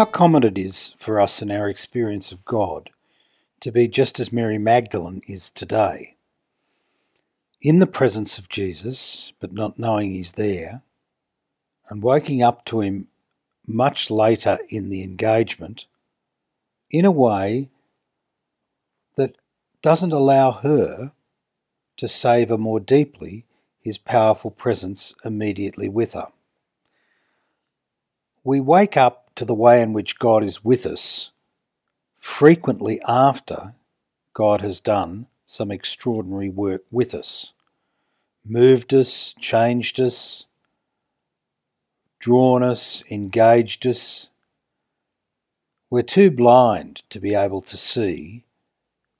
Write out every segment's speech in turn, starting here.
How common it is for us in our experience of God to be just as Mary Magdalene is today. In the presence of Jesus, but not knowing he's there, and waking up to him much later in the engagement, in a way that doesn't allow her to savour more deeply his powerful presence immediately with her. We wake up to the way in which God is with us frequently after God has done some extraordinary work with us, moved us, changed us, drawn us, engaged us. We're too blind to be able to see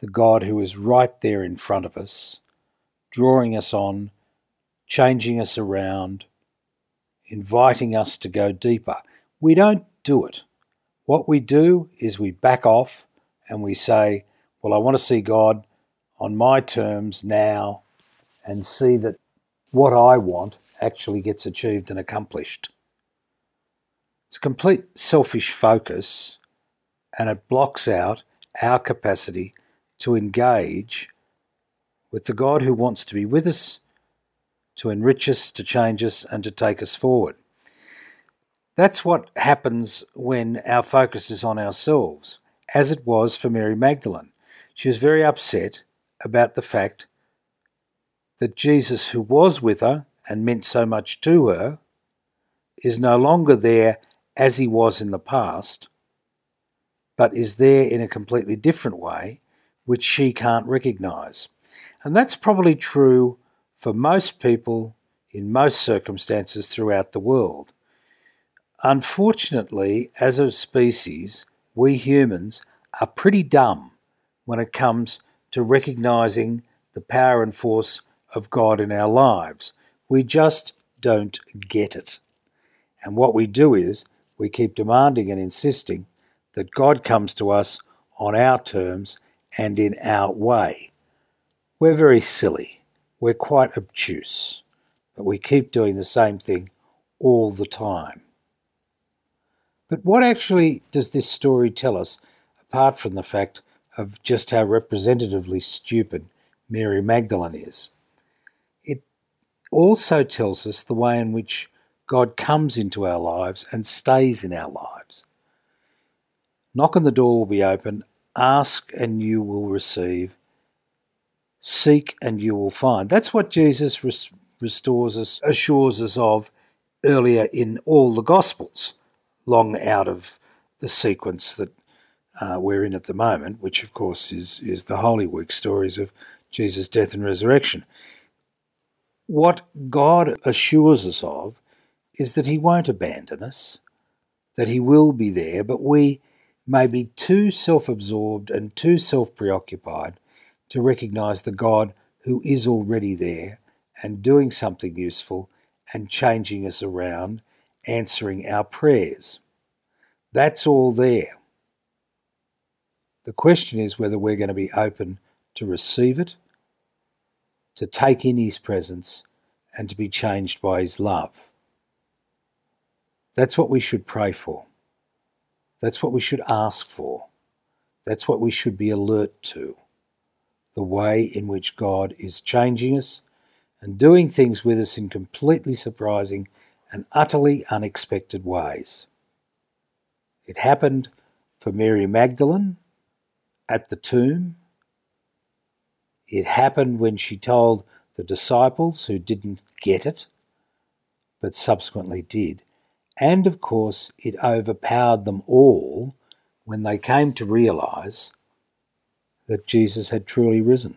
the God who is right there in front of us, drawing us on, changing us around, inviting us to go deeper. We don't do it. What we do is we back off and we say, Well, I want to see God on my terms now and see that what I want actually gets achieved and accomplished. It's a complete selfish focus and it blocks out our capacity to engage with the God who wants to be with us, to enrich us, to change us, and to take us forward. That's what happens when our focus is on ourselves, as it was for Mary Magdalene. She was very upset about the fact that Jesus, who was with her and meant so much to her, is no longer there as he was in the past, but is there in a completely different way, which she can't recognize. And that's probably true for most people in most circumstances throughout the world. Unfortunately, as a species, we humans are pretty dumb when it comes to recognizing the power and force of God in our lives. We just don't get it. And what we do is we keep demanding and insisting that God comes to us on our terms and in our way. We're very silly. We're quite obtuse. But we keep doing the same thing all the time. But what actually does this story tell us, apart from the fact of just how representatively stupid Mary Magdalene is? It also tells us the way in which God comes into our lives and stays in our lives. Knock on the door will be open, ask and you will receive, seek and you will find. That's what Jesus restores us, assures us of earlier in all the Gospels long out of the sequence that uh, we're in at the moment, which of course is is the Holy Week stories of Jesus' death and resurrection. What God assures us of is that He won't abandon us, that He will be there, but we may be too self absorbed and too self preoccupied to recognize the God who is already there and doing something useful and changing us around answering our prayers. That's all there. The question is whether we're going to be open to receive it, to take in His presence, and to be changed by His love. That's what we should pray for. That's what we should ask for. That's what we should be alert to. The way in which God is changing us and doing things with us in completely surprising and utterly unexpected ways. It happened for Mary Magdalene at the tomb. It happened when she told the disciples who didn't get it, but subsequently did. And of course, it overpowered them all when they came to realize that Jesus had truly risen.